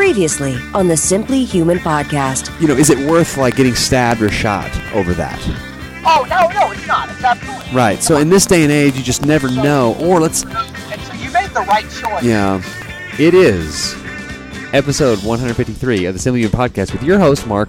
Previously on the Simply Human podcast. You know, is it worth like getting stabbed or shot over that? Oh no, no, it's not. It's absolutely Right. So in this day and age, you just never know. Or let's, And so you made the right choice. yeah, it is episode 153 of the Simply Human podcast with your host Mark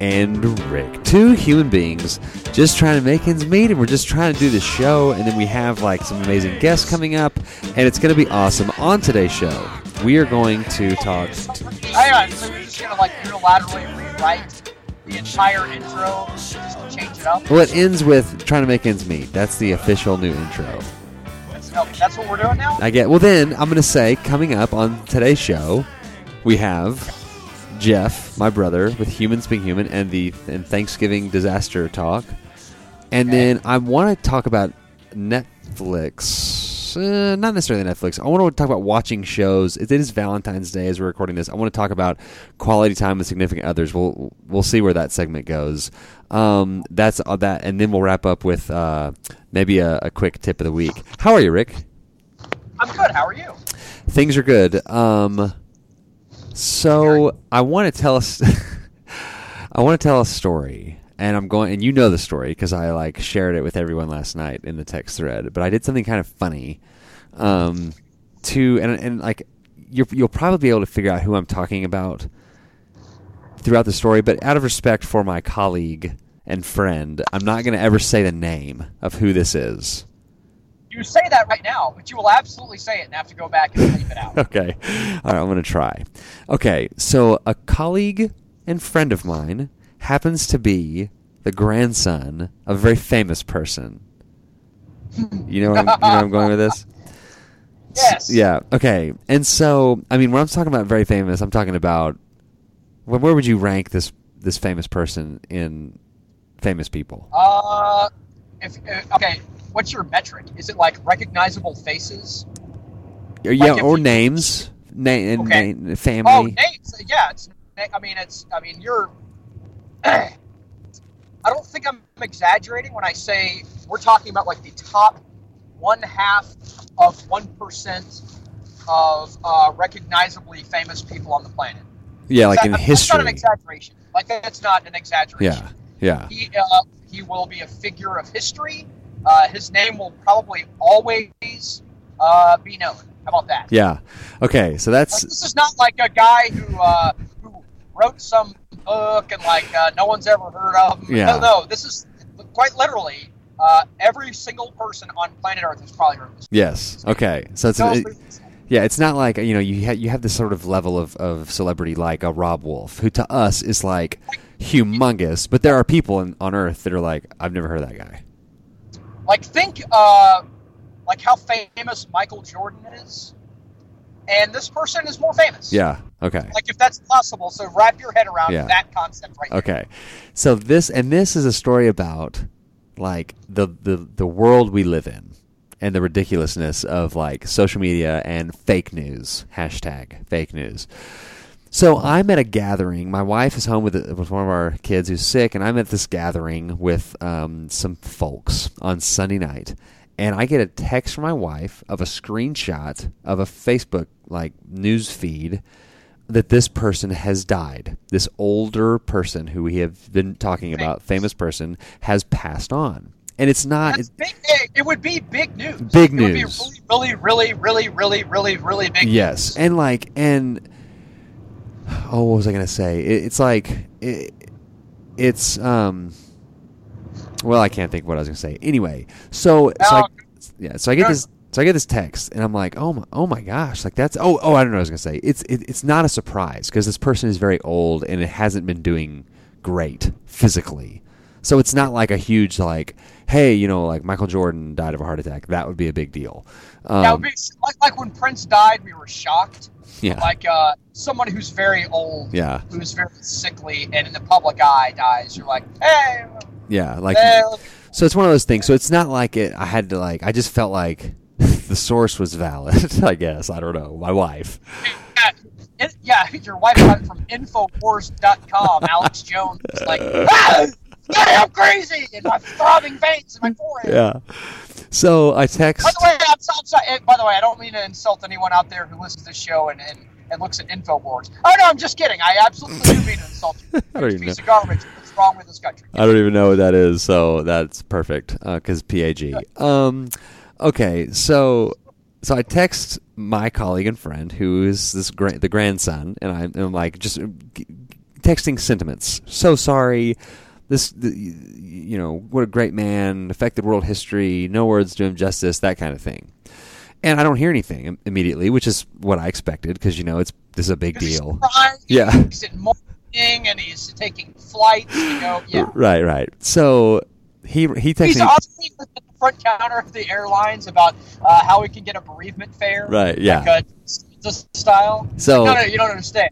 and Rick. Two human beings just trying to make ends meet, and we're just trying to do the show. And then we have like some amazing guests coming up, and it's going to be awesome. On today's show, we are going to talk. To, Hang on, so you're just gonna like unilaterally rewrite the entire intro just to change it up? well, it ends with trying to make ends meet. That's the official new intro. Oh, that's what we're doing now? I get. Well, then I'm going to say coming up on today's show, we have Jeff, my brother, with Humans Being Human and the and Thanksgiving disaster talk, and then I want to talk about Netflix. Uh, not necessarily Netflix. I want to talk about watching shows. It is Valentine's Day as we're recording this. I want to talk about quality time with significant others. We'll we'll see where that segment goes. Um, that's all that, and then we'll wrap up with uh, maybe a, a quick tip of the week. How are you, Rick? I'm good. How are you? Things are good. Um, so I want to tell us. I want to tell a story, and I'm going, and you know the story because I like shared it with everyone last night in the text thread. But I did something kind of funny, um, to and and like you're, you'll probably be able to figure out who I'm talking about throughout the story. But out of respect for my colleague and friend, I'm not going to ever say the name of who this is. You say that right now, but you will absolutely say it and have to go back and leave it out. okay. All right, I'm going to try. Okay, so a colleague and friend of mine happens to be the grandson of a very famous person. You know, I'm, you know where I'm going with this? Yes. Yeah. Okay. And so, I mean, when I'm talking about very famous, I'm talking about where, where would you rank this this famous person in famous people? Uh, if uh, okay, what's your metric? Is it like recognizable faces? Or, yeah, if or names, name, Okay. name, family. Oh, names. Yeah, it's. I mean, it's. I mean, you're. I don't think I'm exaggerating when I say we're talking about like the top one half of one percent of uh, recognizably famous people on the planet. yeah, like That- in that's history. not an exaggeration. Like that's not an exaggeration. Yeah. Yeah. He uh, he will be a figure of history. Uh, his name will probably always uh, be known. How about that? Yeah. Okay. So Like, that's this is not like a guy who uh, who wrote some book and like uh, no one's ever heard of. Yeah. No, no, this is quite literally uh, every single person on planet Earth has probably heard of this. yes. Okay. So it's No, it- yeah. It's not like you know you ha- you have this sort of level of, of celebrity like a Robb Wolf, who to us is like humongous, but there are people in, on Earth that are like I've never heard of that guy. like think uh, like how famous Michael Jordan is, and this person is more famous. Yeah. Okay. Like if that's possible, so wrap your head around Yeah. that concept right there. Okay. So this and this is a story about like the the the world we live in and the ridiculousness of like social media and fake news hashtag fake news. So I'm at a gathering. My wife is home with, with one of our kids who's sick, and I'm at this gathering with um, some folks on Sunday night. And I get a text from my wife of a screenshot of a Facebook like news feed that this person has died. This older person who we have been talking about, famous person, has passed on. And it's not. That's big. It, it would be big news. Big it Would news. be really, really, really, really, really, really big. Yes, news. and like, and oh, what was I gonna say? It, it's like, it, it's um, well, I can't think of what I was gonna say. Anyway, so so I, yeah, so I get this. So I get this text, and I'm like, "Oh my, oh my gosh! Like that's oh oh I don't know what I was gonna say. It's it, it's not a surprise because this person is very old and it hasn't been doing great physically. So it's not like a huge like, hey, you know, like Michael Jordan died of a heart attack. That would be a big deal. Um, that would be like, like when Prince died, we were shocked. yeah, Like uh, someone who's very old, yeah, who's very sickly, and in the public eye dies. You're like, hey, yeah. Like look- So it's one of those things. So it's not like it. I had to like. I just felt like the source was valid. I guess I don't know. My wife. yeah, yeah, your wife got it from Infowars.com. Alex Jones was like, ah, I'm crazy, and my throbbing veins in my forehead. Yeah. So I text. By the way, I'm, so- I'm sorry. By the way, I don't mean to insult anyone out there who listens to this show and, and, and looks at Infowars. Oh no, I'm just kidding. I absolutely do mean to insult you. I don't You're a even piece know. of garbage. Wrong with this country? I don't even know what that is, so that's perfect because PAG. Um, okay, so so I text my colleague and friend who is this gra- the grandson, and I'm, I'm like just g- texting sentiments. So sorry. This, the, you know, what a great man, affected world history. No words do him justice. That kind of thing. And I don't hear anything immediately, which is what I expected because you know it's this is a big deal. Yeah. And he's taking flights to go. Yeah. Right, right. So he he texted He's me. at the front counter of the airlines about uh, how we can get a bereavement fare. Right, yeah. Like, uh, this style. So- no, no, you don't understand.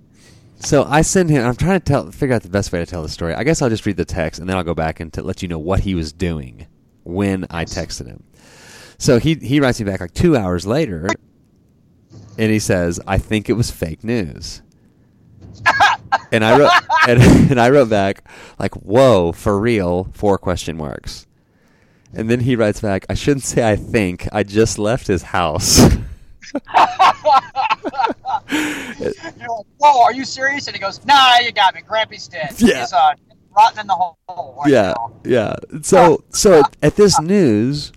So I send him. I'm trying to tell, figure out the best way to tell the story. I guess I'll just read the text and then I'll go back and to let you know what he was doing when I texted him. So he he writes me back like two hours later, and he says, "I think it was fake news." and I wrote and, and I wrote back like, "Whoa, for real?" Four question marks. And then he writes back, "I shouldn't say I think. I just left his house." You're like, whoa, are you serious? And he goes, nah, you got me. Grampy's dead. Yeah. He's uh, rotten in the hole right yeah, now. yeah. So, so at this news,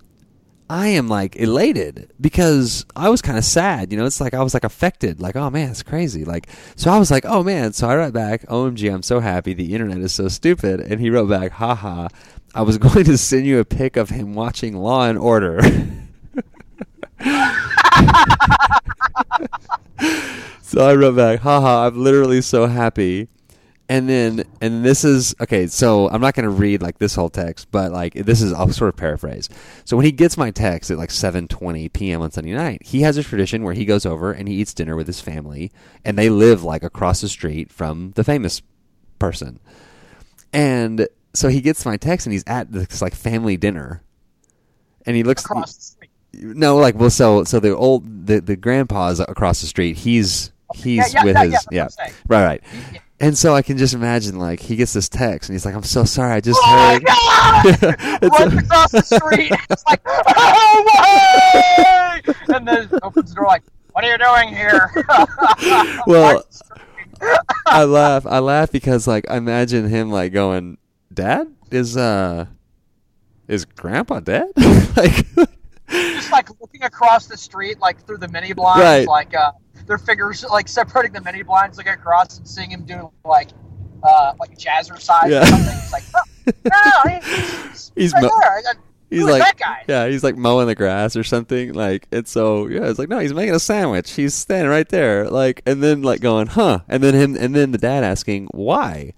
I am like elated because I was kind of sad. You know, it's like I was like affected. Like, oh man, it's crazy. Like, so I was like, oh man. So I write back, OMG, I'm so happy. The internet is so stupid. And he wrote back, haha. I was going to send you a pic of him watching Law and Order. so I wrote back, haha, I'm literally so happy. And then, and this is okay. So I'm not going to read like this whole text, but like this is I'll sort of paraphrase. So when he gets my text at like 7:20 p.m. on Sunday night, he has a tradition where he goes over and he eats dinner with his family, and they live like across the street from the famous person. And so he gets my text, and he's at this like family dinner, and he looks Across the street. no, like well, so so the old the the grandpa's across the street. He's he's yeah, with yeah, his yeah, yeah, right, right. And so I can just imagine like he gets this text and he's like, "I'm so sorry, I just Oh my heard." God! It's Runs across the street. It's like, oh my! And then opens the door like, what are you doing here? Well, I laugh. I laugh because like I imagine him like going, "Dad is uh is Grandpa dead?" like just like looking across the street, like through the mini blinds, Right. like uh, their figures, like separating the mini blinds, looking across and seeing him do like, uh, like jazzercise Yeah. or something. It's like, oh, no, he's, he's, He's right mo- there. I- I- he's like that guy? yeah he's like mowing the grass or something like it's so yeah it's like no he's making a sandwich he's standing right there like and then like going huh and then him and then the dad asking why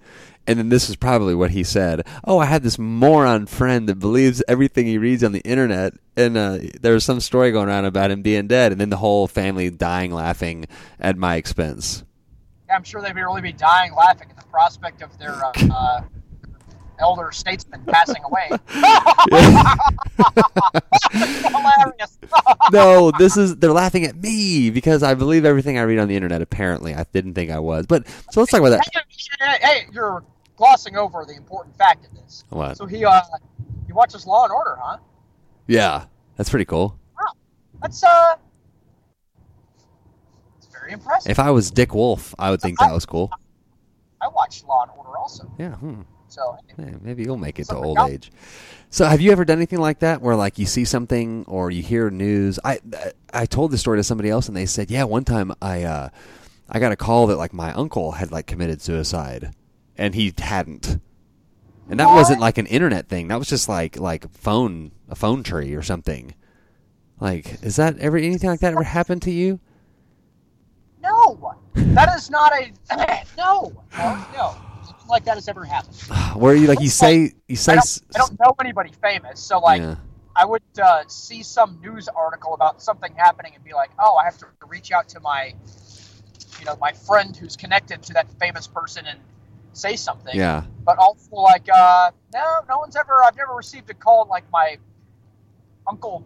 and then this is probably what he said oh i had this moron friend that believes everything he reads on the internet and uh, there was some story going around about him being dead and then the whole family dying laughing at my expense Yeah, I'm sure they'd really be dying laughing at the prospect of their uh, uh, elder statesman passing away. Hilarious. no, this is they're laughing at me because I believe everything I read on the internet. Apparently, I didn't think I was. But so let's talk about that. hey, hey, you're glossing over the important fact of this. What? So he uh, he watches Law and Order, huh? Yeah, that's pretty cool. Wow, That's uh, it's very impressive. If I was Dick Wolf, I would think that was cool. I watched Law and Order also, Yeah, hmm. so Yeah, maybe you'll make it to old else. age. So, have you ever done anything like that, where like you see something or you hear news? I I told this story to somebody else, and they said, yeah, one time I uh, I got a call that like my uncle had like committed suicide, and he hadn't. And that What? wasn't like an internet thing. That was just like like phone a phone tree or something. Like, is that ever anything like that ever happened to you? no, that is not a no, no, no. Something like that has ever happened. Where you like you say you I say don't, s- I don't know anybody famous, so like yeah. I would uh, see some news article about something happening and be like, oh, I have to reach out to my, you know, my friend who's connected to that famous person and say something. yeah. But also like, uh, no, no one's ever. I've never received a call like my uncle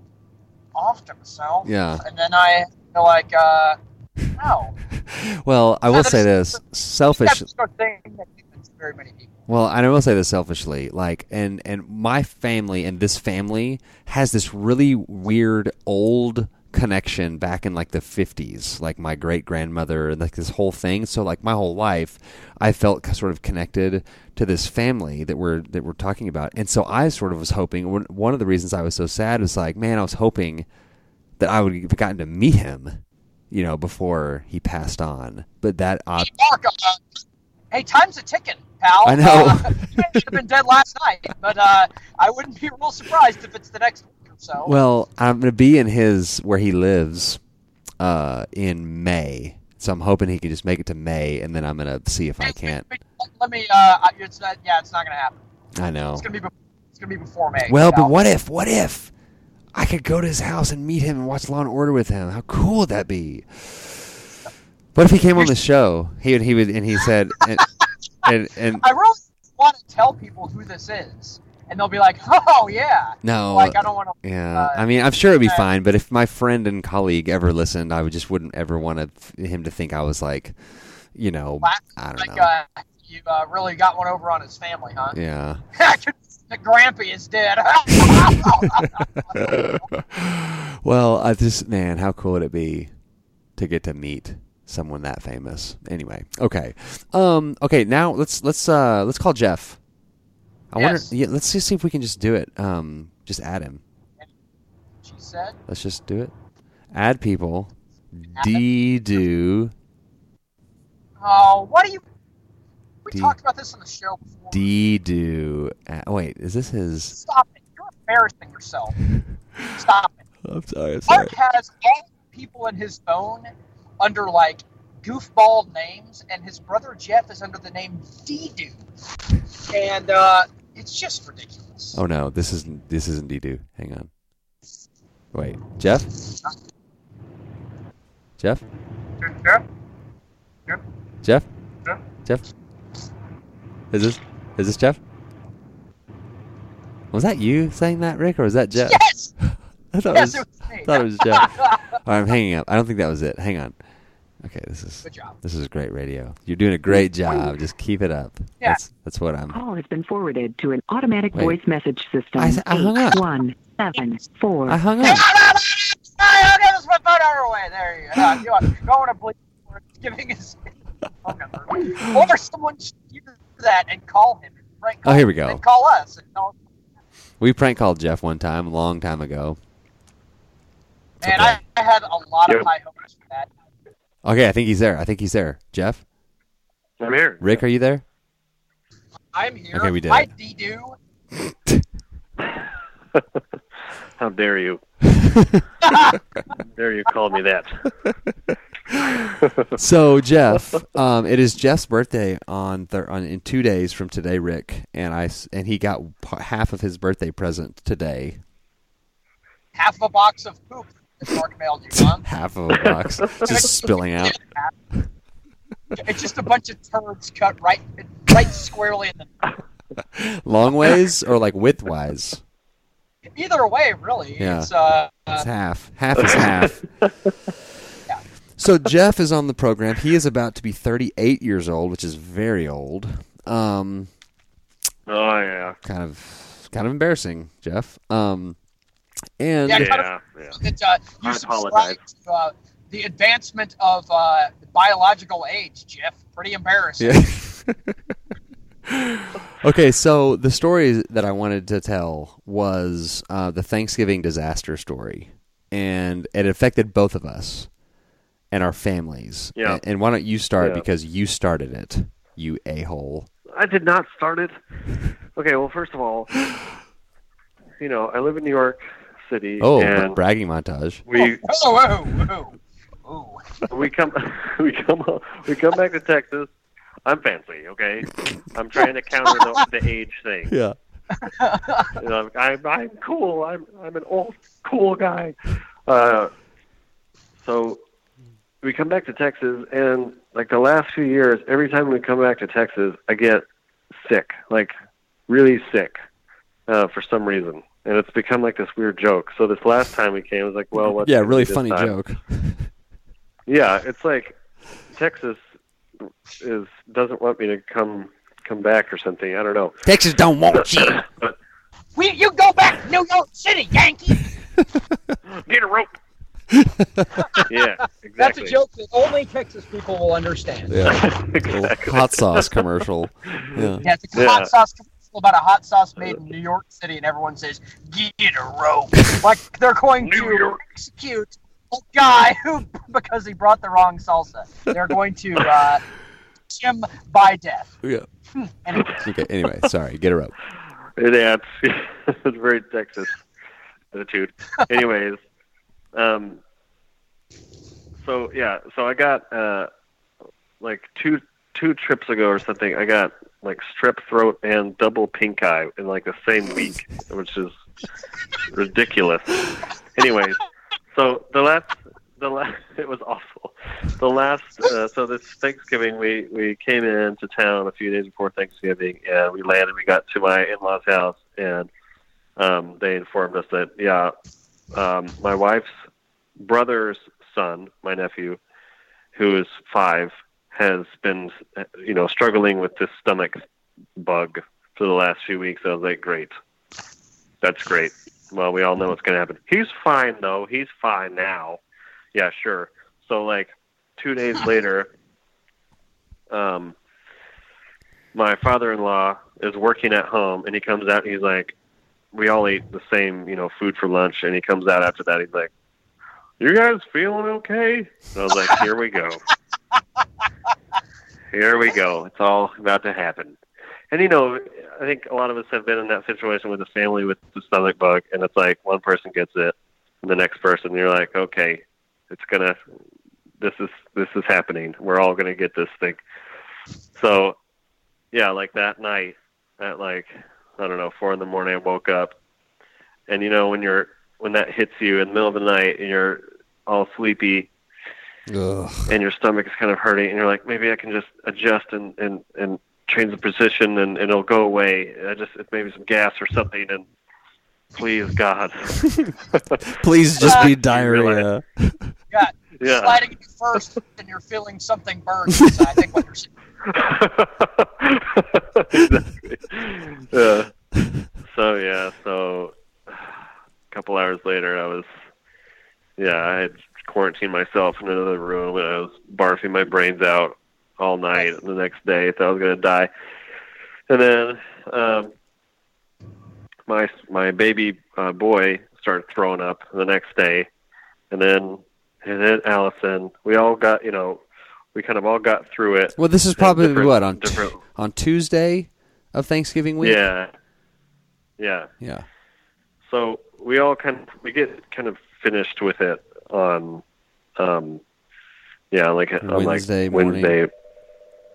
offed himself. Yeah. And then I feel like, uh, no. Well, I will say this: selfish. have to start thinking that it's very many people. Well, and I will say this selfishly, like, and and my family and this family has this really weird old connection back in like the 50s like my great grandmother like this whole thing so like my whole life i felt sort of connected to this family that we're that we're talking about and so i sort of was hoping one- one of the reasons i was so sad was like man i was hoping that i would have gotten to meet him you know before he passed on but that uh, Hey, time's a ticking, pal. I know. Uh, should have been dead last night, but uh, I wouldn't be real surprised if it's the next so. Well, I'm going to be in his where he lives uh, in May, so I'm hoping he can just make it to May, and then I'm going to see if I can't. Let me. Uh, it's not. Yeah, it's not going to happen. I know. It's going to be. It's to be before May. Well, but what if? What if I could go to his house and meet him and watch Law and Order with him? How cool would that be? What if he came on the show? He would. He would, and he said, and and, and I really want to tell people who this is, and they'll be like, "Oh yeah." no, Like I don't want to. Yeah, Uh, I mean, I'm sure it'd be uh, fine, but if my friend and colleague ever listened, I would just wouldn't ever want to, him to think I was like, you know, I don't Like know. uh, you uh, really got one over on his family, huh? yeah. the Grampy is dead. well, I just man, how cool would it be to get to meet someone that famous? Anyway, okay, um, okay, now let's let's uh let's call Jeff. I Yes. wonder. Yeah, let's just see if we can just do it. Um, just add him. she said. Let's just do it. Add people. D do Oh, what are you? We D- talked about this on the show before. D do. Uh, wait, is this his? Stop it! You're embarrassing yourself. Stop it. I'm sorry. I'm sorry. Mark has all the people in his phone under like goofball names, and his brother Jeff is under the name D-Do. And uh, it's just ridiculous. Oh no, this isn't. This isn't D. Hang on. Wait, Jeff. Jeff. Yeah. Jeff. Yeah. Jeff. Is this? Is this Jeff? Was that you saying that, Rick, or was that Jeff? Yes. I thought Yes, it it was. was me. thought it was Jeff. All right, I'm hanging up. I don't think that was it. Hang on. Okay, this is Good job. this is great radio. You're doing a great job. Just keep it up. Yeah. That's that's what I'm. Call has been forwarded to an automatic Wait. voice message system. I s- I hung up. Eight, One, seven, four. I hung up. no, give us my phone number away. There you go. Uh, you want, don't to believe for giving his phone number. Or someone should do that and call him. Right, Oh, here we go. And call us. And tell We prank called Jeff one time, a long time ago. It's And okay. I, I had a lot Yep. of high hopes for that. Okay, I think he's there. I think he's there. Jeff, I'm here. Rick, are you there? I'm here. Okay, we did Hi, it. D-Do. How dare you? How dare you call me that? So Jeff, um, it is Jeff's birthday on, thir- on in two days from today, Rick, and I s- and he got p- half of his birthday present today. Half of a box of poop that Mark mailed you, huh? Half of a box just spilling out. It's just a bunch of turds cut right, right squarely in the. Long ways or like widthwise? Either way, really. Yeah. It's uh, It's half. Half is half. So Jeff is on the program. He is about to be 38 years old, which is very old. Um, Oh yeah, kind of, kind of embarrassing, Jeff. Um, and Yeah, kind yeah, yeah. that uh, you I subscribe to uh, the advancement of uh, biological age, Jeff. Pretty embarrassing. Yeah. okay, so the story that I wanted to tell was uh, the Thanksgiving disaster story, and it affected both of us and our families. Yeah. And, and why don't you start Yeah. because you started it, you a hole. I did not start it. Okay, well, first of all, you know, I live in New York City, Oh, and bragging montage. we Oh, whoa, whoa, whoa. we come we come we come back to Texas. I'm fancy, okay. I'm trying to counter the, the age thing. Yeah. You know, I'm I'm cool. I'm I'm an old cool guy. Uh, so we come back to Texas, and like the last few years, every time we come back to Texas, I get sick, like really sick, uh, for some reason, and it's become like this weird joke. So this last time we came, I was like, well, what? Yeah, really funny joke. Yeah, it's like Texas is doesn't want me to come come back or something. I don't know. Texas don't want you. We, you go back to New York City, Yankee. Get a rope. Yeah, exactly. That's a joke that only Texas people will understand. Yeah. Exactly. hot sauce commercial. Yeah. Yeah, it's a Yeah. hot sauce commercial about a hot sauce made in New York City, and everyone says, "Get a rope!" like they're going New to York. execute a guy who, because he brought the wrong salsa, they're going to uh, him by death. Yeah. Anyway, Okay. Anyway, sorry. Get her up. Yeah, it's, it's very Texas attitude. Anyways, um, so yeah, so I got uh, like two two trips ago or something. I got like strep throat and double pink eye in like the same week, which is ridiculous. Anyways, so the last the last it was awful. The last uh, so this Thanksgiving we we came into town a few days before Thanksgiving and we landed. We got to my in laws' house and um, they informed us that yeah, um, my wife's brother's son, my nephew, who is five, has been you know struggling with this stomach bug for the last few weeks. I was like, great, that's great. Well, we all know what's going to happen. He's fine though. He's fine now. Yeah, sure. So like two days later, um, my father-in-law is working at home, and he comes out. and He's like, we all eat the same, you know, food for lunch, and he comes out after that. He's like, "You guys feeling okay?" And I was like, "Here we go. Here we go. It's all about to happen." And you know, I think a lot of us have been in that situation with a family with the stomach bug, and it's like one person gets it, and the next person, you're like, "Okay, it's gonna. This is this is happening. We're all gonna get this thing." So, yeah, like that night at like I don't know four in the morning, I woke up, and you know when you're when that hits you in the middle of the night and you're all sleepy Ugh. and your stomach is kind of hurting and you're like maybe I can just adjust and and and change the position and, and it'll go away. I just it's maybe some gas or something and please God. Please just be diarrhea. yeah, yeah. sliding you first, and you're feeling something burn. inside. I think what you're saying. exactly. Yeah. So yeah, so a couple hours later, I was, yeah, I had quarantined myself in another room, and I was barfing my brains out all night. And the next day, thought I was gonna die. And then um, my my baby uh, boy started throwing up the next day, and then and then Allison. We all got you know, we kind of all got through it. Well, this is probably what on t- on Tuesday of Thanksgiving week. Yeah. Yeah. Yeah. So we all kind of we get kind of finished with it on um yeah, like on Wednesday like morning. Wednesday.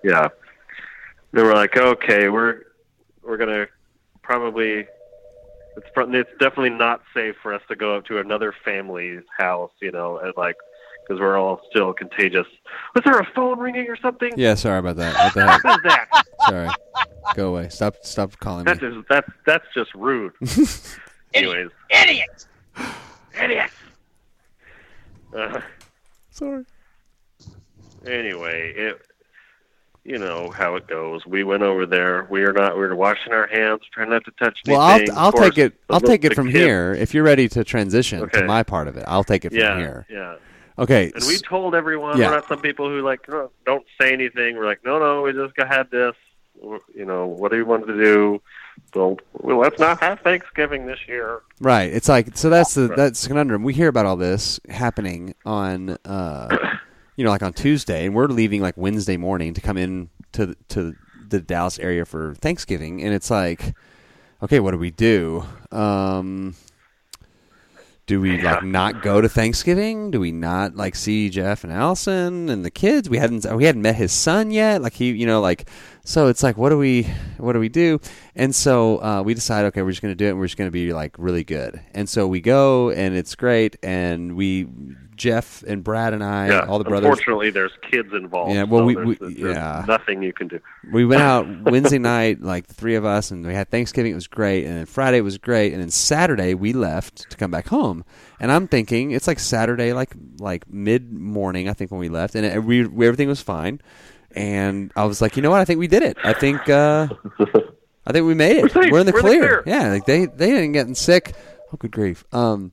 Yeah. they we're like, okay, we're we're gonna probably it's pro- it's definitely not safe for us to go up to another family's house, you know, and like because we're all still contagious. Was there a phone ringing or something? Yeah. Sorry about that. What the heck? What is that? Sorry. Go away. Stop. Stop calling me. That's just that's that's just rude. Anyways, Idiot. idiot. Uh, Sorry. anyway, it you know how it goes. We went over there. We are not. We are washing our hands, trying not to touch Well, I'll. I'll course, take it. I'll take it from kids- here. If you're ready to transition to my part of it, I'll take it from Yeah, here. yeah. Okay. And we told everyone. Yeah. We're not some people who like "No, don't say anything. We're like, no, no, we just had this. You know, what do you want to do? So well, let's not have Thanksgiving this year. Right. It's like so that's the that's the conundrum. We hear about all this happening on uh you know like on Tuesday and we're leaving like Wednesday morning to come in to to the Dallas area for Thanksgiving and it's like okay, what do we do? Um do we like not go to Thanksgiving? Do we not like see Jeff and Allison and the kids? We hadn't we hadn't met his son yet. Like he, you know, like so it's like what do we what do we do? And so uh, we decide okay, we're just going to do it. and We're just going to be like really good. And so we go and it's great. And we Jeff and Brad and I, yeah. all the brothers, Unfortunately, there's kids involved. Yeah, well, so we- there's, we- there's yeah. nothing you can do. we went out Wednesday night, like the three of us, and we had Thanksgiving. It was great, and then Friday was great, and then Saturday we left to come back home. And I'm thinking it's like Saturday, like like mid morning, I think when we left, and it, we, we everything was fine. And I was like, you know what? I think we did it. I think uh, I think we made it. We're safe. We're in the We're in the clear. clear. Yeah, like they they didn't get sick. Oh, good grief. Um,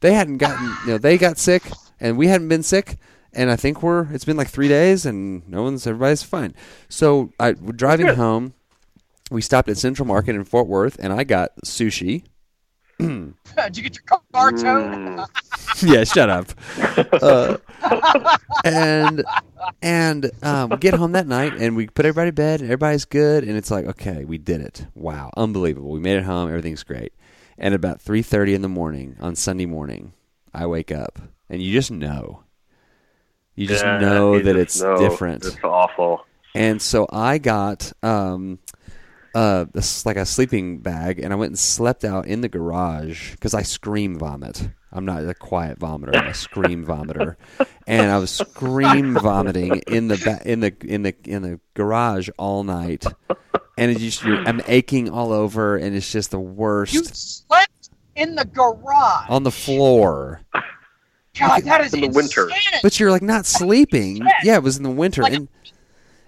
they hadn't gotten, you know, they got sick and we hadn't been sick. And I think we're, it's been like three days and no one's, everybody's fine. So I, we're driving home. We stopped at Central Market in Fort Worth and I got sushi. Did you get your car towed? Yeah, shut up. Uh, and and um, we get home that night and we put everybody to bed. And everybody's good, and it's like, okay, we did it. Wow, unbelievable. We made it home. Everything's great. And about three thirty in the morning on Sunday morning, I wake up, and you just know. You just Yeah, know you that just it's know different. It's awful. And so I got um, uh, this, like a sleeping bag, and I went and slept out in the garage because I scream vomit. I'm not a quiet vomiter. I'm a scream vomiter, and I was scream vomiting in the ba- in the in the in the garage all night, and it just you're, I'm aching all over, and it's just the worst You slept in the garage. on the floor. God, that is In the winter. But you're like not sleeping. Yeah, it was in the winter, Like a- and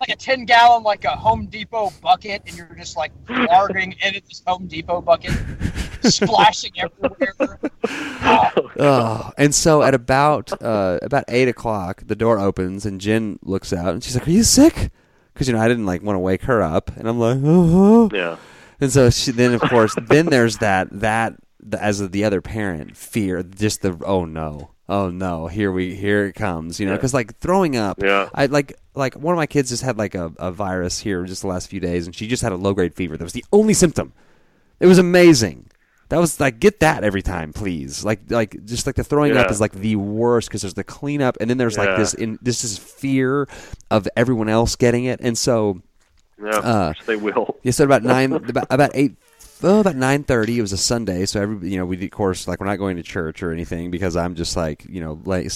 like a 10 gallon, like a Home Depot bucket, and you're just like larging into this Home Depot bucket, splashing everywhere. Oh, Oh, and so at about uh, about eight o'clock, the door opens and Jen looks out and she's like, "Are you sick?" Because you know I didn't like want to wake her up, and I'm like, "Oh." Yeah. And so she then, of course, then there's that that the, as the other parent fear, just the oh no, oh no, here we here it comes, you know, Yeah. because like throwing up. Yeah. I like like one of my kids just had like a, a virus here just the last few days, and she just had a low grade fever. That was the only symptom. It was amazing. That was like get that every time, please. Like like just like the throwing up is like the worst because there's the cleanup, and then there's like this in this is fear of everyone else getting it, and so Yeah. Uh, they will. yeah, so about nine, about about eight, oh, about nine thirty. It was a Sunday, so every you know we of course like we're not going to church or anything because I'm just like you know like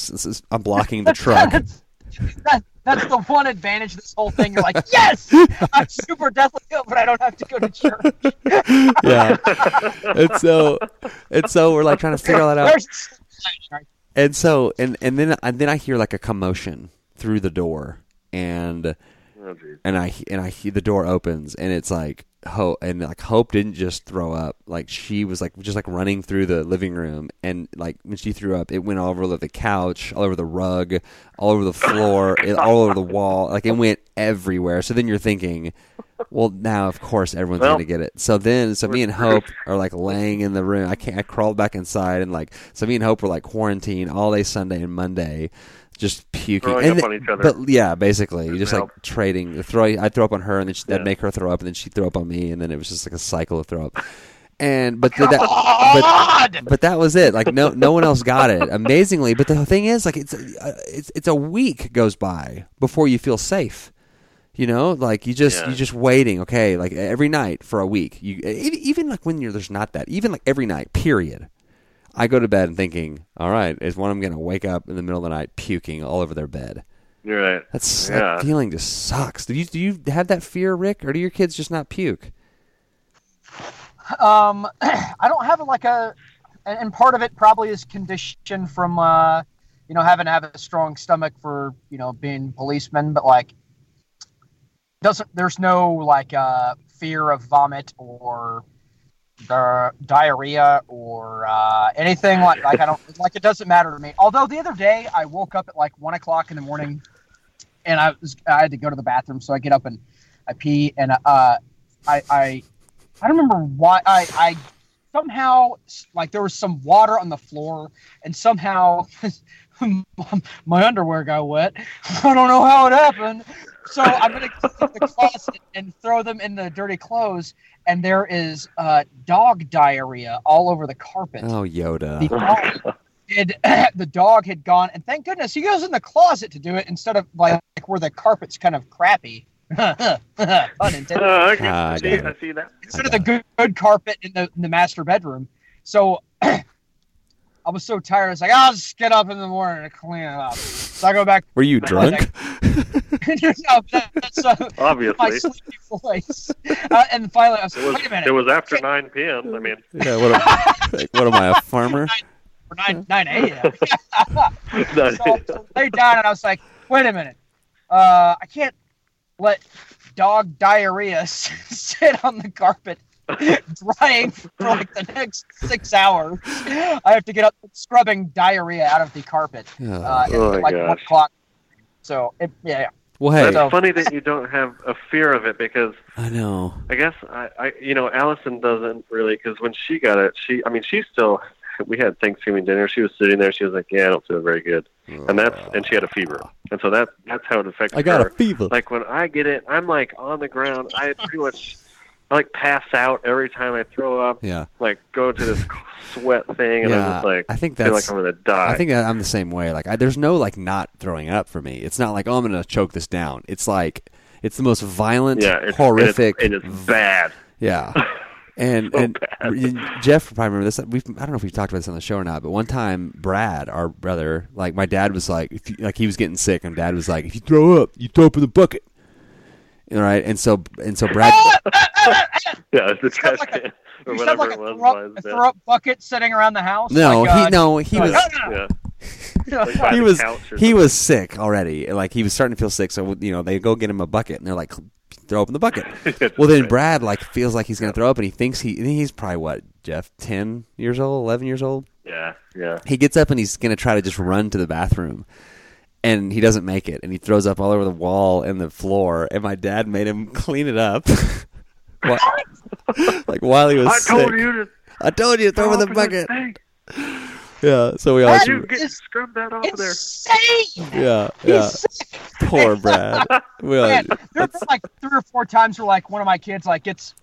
I'm blocking the truck. that, that's the one advantage of this whole thing. You're like, yes, I'm super deathly ill, but I don't have to go to church. yeah, and so and so we're like trying to figure all that out. And so and and then and then I hear like a commotion through the door, and Oh, and I and I hear the door opens and it's like Hope and like Hope didn't just throw up. Like she was like just like running through the living room and like when she threw up it went all over the couch all over the rug all over the floor it, all over the wall. Like it went everywhere. So then you're thinking well now of course everyone's Well, gonna get it. So then so me and Hope are like laying in the room. I can't I crawled back inside and like so me and Hope were like quarantined all day Sunday and Monday just puking. Throwing and up on each other. but yeah basically. You just like trading throw I'd throw up on her and then she, that'd make her throw up and then she'd throw up on me and then it was just like a cycle of throw up. And but th- that but, but that was it. Like no no one else got it amazingly. But the thing is like it's uh, it's it's a week goes by before you feel safe. You know? Like you just Yeah. you just waiting okay? Like every night for a week. You even like when you're there's not that even like every night period I go to bed and thinking, all right, is one of them going to wake up in the middle of the night puking all over their bed? You're right. That's Yeah. that feeling just sucks. Do you do you have that fear, Rick, or do your kids just not puke? Um, I don't have like a, and and part of it probably is conditioned from, uh, you know, having to have a strong stomach for, you know, being policeman, but like, doesn't, there's no like, uh, fear of vomit or the diarrhea or, uh, anything like, like I don't, like it doesn't matter to me. Although the other day I woke up at like one o'clock in the morning and I was, I had to go to the bathroom. So I get up and I pee and, uh, I, I, I don't remember why I, I somehow like there was some water on the floor and somehow my underwear got wet. I don't know how it happened. So I'm gonna go to the closet and throw them in the dirty clothes, and there is uh, dog diarrhea all over the carpet. Oh, The Yoda. dog had, the dog had gone, and thank goodness he goes in the closet to do it instead of like where the carpet's kind of crappy. Pun intended Uh, I, can Ah, I see, I see that. instead of the good, good carpet in the in the master bedroom. So I was so tired. I was like, I'll just get up in the morning and clean it up. So I go back. Were you drunk? no, that, that's uh, my sleepy voice. Uh, and finally, I was It was, wait a minute. it was after 9 p.m. I mean, yeah. What am, like, what am I, a farmer? for nine nine a.m. no, so I laid down and I was like, wait a minute. Uh, I can't let dog diarrhea sit on the carpet drying for like the next six hours. I have to get up scrubbing diarrhea out of the carpet uh, at Oh my like one o'clock. So it, yeah, yeah. Well, hey, That's funny that you don't have a fear of it because I know. I guess I, I you know, Allison doesn't really because when she got it, she, I mean, she still. We had Thanksgiving dinner. She was sitting there. She was like, "Yeah, I don't feel very good," and that's and she had a fever, and so that's that's how it affected her. I got her. a fever. Like when I get it, I'm like on the ground. I pretty much I like pass out every time I throw up. yeah, Like go to this sweat thing, and I'm yeah. just like I think feel that's. like I'm gonna die. I think that I'm the same way. Like, I, there's no like not throwing up for me. It's not like oh, I'm gonna choke this down. It's like it's the most violent, yeah, it's, horrific. and it's, and it's bad. Yeah. And So and bad. Jeff probably remember this. We've I don't know if we've talked about this on the show or not, but one time Brad, our brother, like my dad was like, if you, like he was getting sick, and Dad was like, if you throw up, you throw up in the bucket. All right, and so and so Brad, Yeah, it's the You trash sound like a- can or You said whatever like a it was. throw, by a his bed. throw up bucket sitting around the house. no, like, uh, he no, he was Yeah, "Ah!" like he was he something. was sick already. Like he was starting to feel sick, so you know they go get him a bucket, and they're like, throw up in the bucket. Well, then. Brad like feels like he's gonna throw up, and he thinks he he's probably what Jeff ten years old, eleven years old. Yeah, yeah. He gets up and he's gonna try to just run to the bathroom, and he doesn't make it, and he throws up all over the wall and the floor. And my dad made him clean it up, Wha- like while he was I sick. told you to I told you to throw in the bucket. this. Yeah, so we all That You get is scrub that off of there. Insane. yeah yeah. He's. Poor Brad. We all, Man, there have been like three or four times where like one of my kids like gets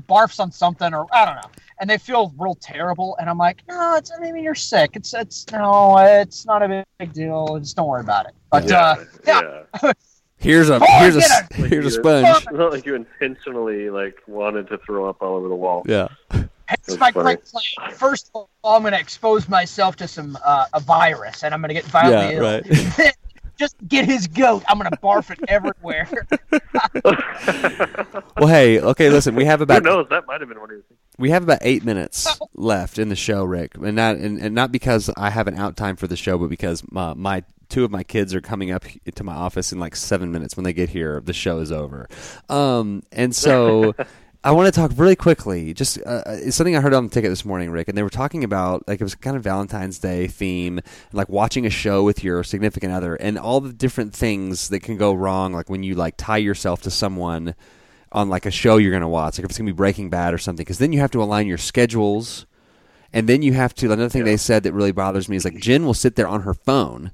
barfs on something or I don't know, and they feel real terrible, and I'm like, no, it's I mean you're sick. It's it's no, it's not a big deal. Just don't worry about it. But uh, yeah, yeah. here's a Oh, here's a get here's a sponge. It's not like you intentionally like wanted to throw up all over the wall. Yeah. it's That's my funny. great plan. First of all, I'm going to expose myself to some uh, a virus, and I'm going to get violently Yeah, ill. right. Then Just get his goat. I'm going to barf it everywhere. Well, hey, okay, listen, we have about Who about knows? That might have been one of your things. we have about eight minutes left in the show, Rick, and not and, and not because I have an out time for the show, but because my, my two of my kids are coming up to my office in like seven minutes. When they get here, the show is over. Um, and so. I want to talk really quickly. Just uh, something I heard on the ticket this morning, Rick, and they were talking about like it was kind of Valentine's Day theme, like watching a show with your significant other, and all the different things that can go wrong, like when you like tie yourself to someone on like a show you're going to watch, like if it's going to be Breaking Bad or something, because then you have to align your schedules, and then you have to. Another thing they said that really bothers me is like Jen will sit there on her phone,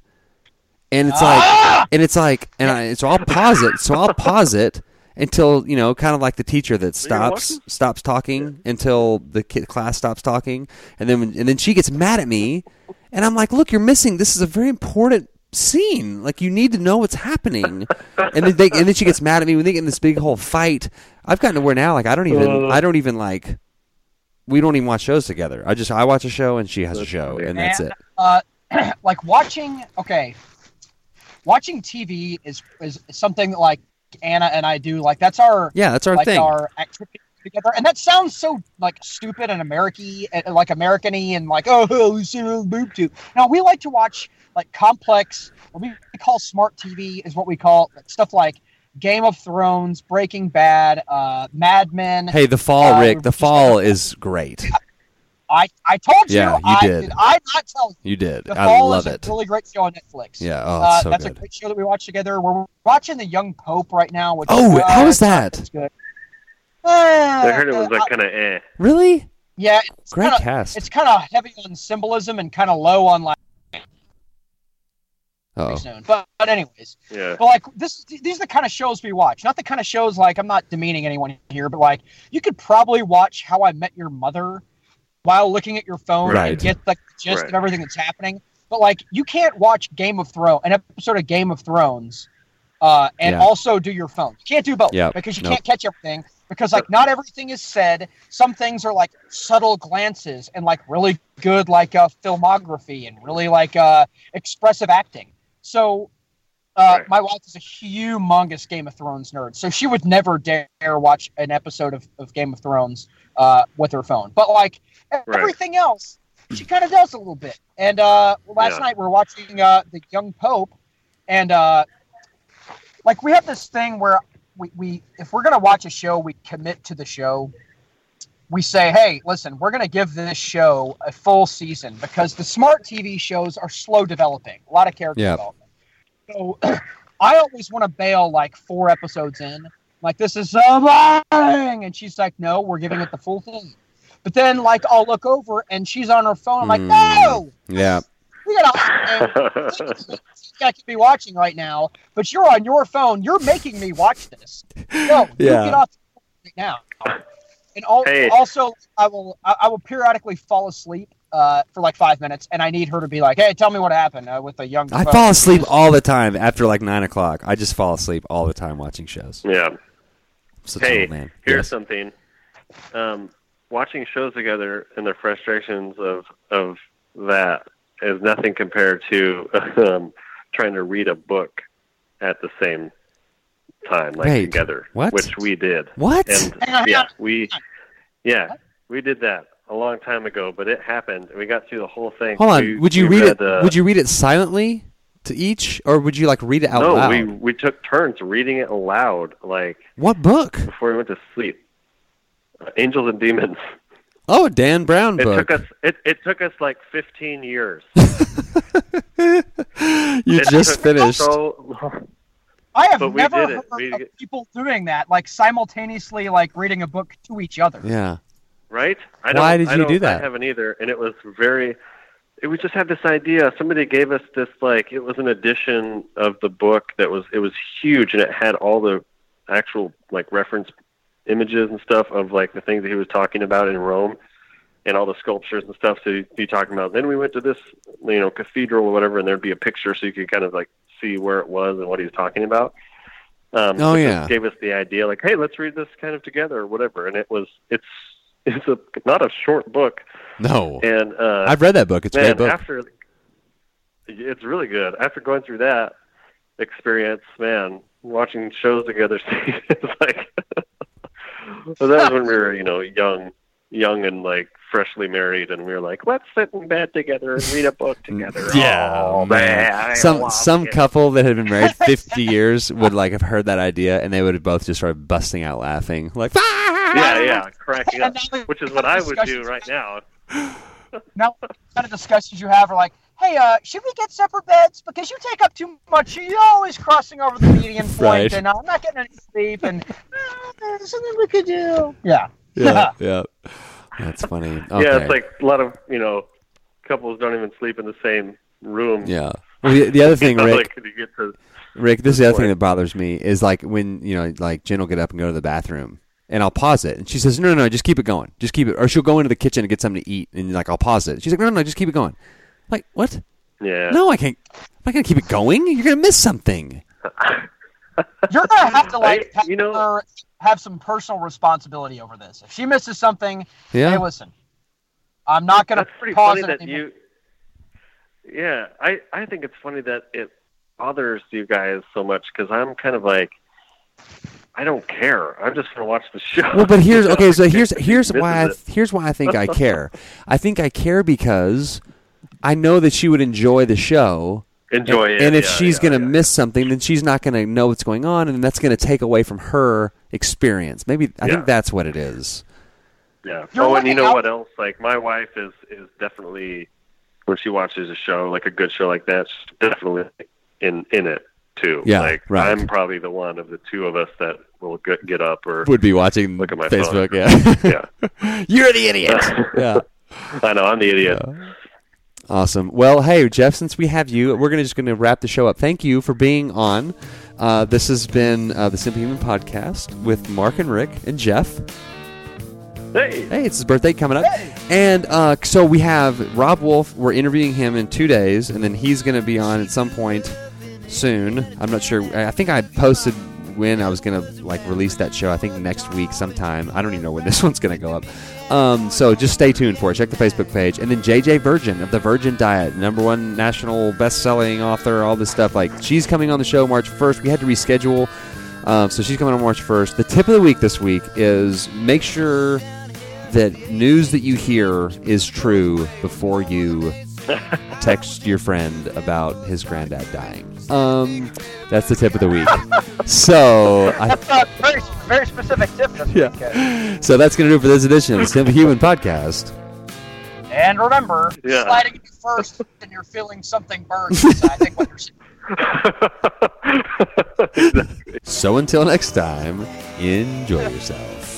and it's like, and it's like, and I, so I'll pause it, so I'll pause it until you know, kind of like the teacher that stops stops talking until the kid, class stops talking, and then and then she gets mad at me, and I'm like, look, you're missing. This is a very important scene. Like you need to know what's happening. and then they, and then she gets mad at me when they get in this big whole fight. I've gotten to where now, like I don't even, Uh. I don't even like. We don't even watch shows together. I just I watch a show and she has a show, and that's And, it. Uh, like watching, okay, watching TV is is something that like Anna and I do. Like that's our Yeah, that's our like thing. our activity together, and that sounds so like stupid and American, like American-y, and like oh, we see a boob tube. Now we like to watch like complex, what we call smart TV, is what we call like, stuff like Game of Thrones, Breaking Bad, uh, Mad Men. Hey, the fall, Uh, Rick. The fall is great. I I told you, Yeah, you I, did. I not tell you. You did. The I Fall love is it. a really great show on Netflix. Yeah, oh, uh, so that's good. a great show that we watch together. We're watching The Young Pope right now. Which Oh, uh, how is that? It's good. I heard it was Uh, like kind of eh. Really? yeah, it's Great kinda, cast. It's kind of heavy on symbolism and kind of low on like Oh, soon. But, but anyways, Yeah. but like this, these are the kind of shows we watch. Not the kind of shows like I'm not demeaning anyone here, but like you could probably watch How I Met Your Mother while looking at your phone Right. and get like the gist Right. of everything that's happening. But like you can't watch Game of Thrones, an episode of Game of Thrones, uh, and Yeah. also do your phone. You can't do both Yeah. because you Nope. can't catch everything. Because like not everything is said. Some things are like subtle glances and like really good like uh, filmography and really like uh, expressive acting. So uh, Right. my wife is a humongous Game of Thrones nerd, so she would never dare watch an episode of, of Game of Thrones uh, with her phone. But like Right. everything else, she kind of does a little bit. And uh, last Yeah. night we were watching uh, the Young Pope, and uh, like we have this thing where we, we if we're gonna watch a show, we commit to the show. we say, hey, listen, we're going to give this show a full season because the smart TV shows are slow developing, a lot of character Yeah. development. So I always want to bail like four episodes in, like this is so boring, and she's like, no, we're giving it the full thing. But then, like, I'll look over and she's on her phone. I'm like, Mm. no, Yeah. we gotta. I could be watching right now, but you're on your phone. You're making me watch this. No, you Yeah. get off the right now. And al- Hey. also, I will I, I will periodically fall asleep uh, for like five minutes, and I need her to be like, "Hey, tell me what happened uh, with a young." I fall asleep all the time after like nine o'clock. I just fall asleep all the time watching shows. yeah. So Hey, man. here's Yes. something. Um, watching shows together and the frustrations of of that is nothing compared to um, trying to read a book at the same time, like Wait, together, what? which we did. What? And Hang on, hang yeah, we yeah we did that a long time ago, but it happened. We got through the whole thing. Hold on. We- would you we read it? uh, would you read it silently to each, or would you like read it out loud? no, loud? we we took turns reading it aloud, like What book? before we went to sleep. Uh, Angels and Demons. Oh, Dan Brown It took us. It, it took us like 15 years. you It just finished. So long. I have But we never did heard it. We- of people doing that, like simultaneously, like reading a book to each other. yeah. Right? I Why don't- did I you don't- do that? I haven't either, and it was very. It, we just had this idea. Somebody gave us this like it was an edition of the book that was it was huge, and it had all the actual like reference images and stuff of like the things that he was talking about in Rome, and all the sculptures and stuff. So he'd be talking about. Then we went to this you know cathedral or whatever, and there'd be a picture so you could kind of like see where it was and what he was talking about. Um, Oh, yeah. gave us the idea like, hey, let's read this kind of together or whatever, and it was it's it's a not a short book, No. and uh, I've read that book. It's a great book. after it's really good. After going through that experience, man, watching shows together, it's like so that was when we were you know young, young and like freshly married, and we were like, let's sit in bed together and read a book together. oh, man, I Some some it. couple that had been married fifty years would like have heard that idea, and they would have both just started busting out laughing, like Yeah, yeah, cracking up, And now we- which is what I would do right now. Now, what kind of discussions you have are like, hey, uh, should we get separate beds? Because you take up too much. You're always crossing over the median point, Right. and uh, I'm not getting any sleep, and uh, there's something we could do. Yeah. yeah, yeah. That's funny. Okay. Yeah, it's like a lot of you know couples don't even sleep in the same room. yeah. Well, the, the other thing, Rick, like, you get to Rick, this is the other thing that bothers me is like when you know, like Jen will get up and go to the bathroom, and I'll pause it, and she says, "No, no, no, just keep it going, just keep it," or she'll go into the kitchen and get something to eat, and like I'll pause it. She's like, "No, no, no, just keep it going." Like what? yeah. No, I can't. I'm not gonna keep it going. You're gonna miss something. You're gonna have to like I- have you know- her have some personal responsibility over this. If she misses something, Yeah. hey, listen, I'm not gonna That's pretty pause funny it that anymore. you. Yeah, I I think it's funny that it bothers you guys so much because I'm kind of like. I don't care. I'm just gonna watch the show. Well, but here's okay. So here's here's why I, here's why I think I care. I think I care because I know that she would enjoy the show. enjoy and, it. And if yeah, she's yeah, going to yeah. miss something, then she's not going to know what's going on, and that's going to take away from her experience. Maybe I Yeah. think that's what it is. Yeah. You're oh, and you know out- what else? Like my wife is is definitely when she watches a show like a good show like that, she's definitely in in it too. Yeah, Like right. I'm probably the one of the two of us that will get, get up or Would be watching Look at my Facebook. phone. Yeah, yeah. you're the idiot. yeah. I know I'm the idiot. Awesome. Well, hey Jeff, since we have you, we're gonna just gonna wrap the show up. Thank you for being on. Uh, this has been uh, the Simply Human podcast with Mark and Rick and Jeff. Hey. Hey, it's his birthday coming up. And uh, so we have Robb Wolf. We're interviewing him in two days, and then he's going to be on at some point soon. I'm not sure. I think I posted when I was to like release that show. I think next week sometime. I don't even know when this one's to go up. Um, so just stay tuned for it. Check the Facebook page. And then JJ Virgin of the Virgin Diet, number one national best-selling author, all this stuff. Like she's coming on the show March 1st. We had to reschedule. Um, so she's coming on March 1st. The tip of the week this week is make sure that news that you hear is true before you text your friend about his granddad dying. Um, that's the tip of the week. So I, That's not very very specific tip this Yeah. weekend. So that's going to do it for this edition of the Simply Human Podcast. And remember, Yeah. sliding you first and you're feeling something burn. I think what you're saying. So until next time, enjoy yourself.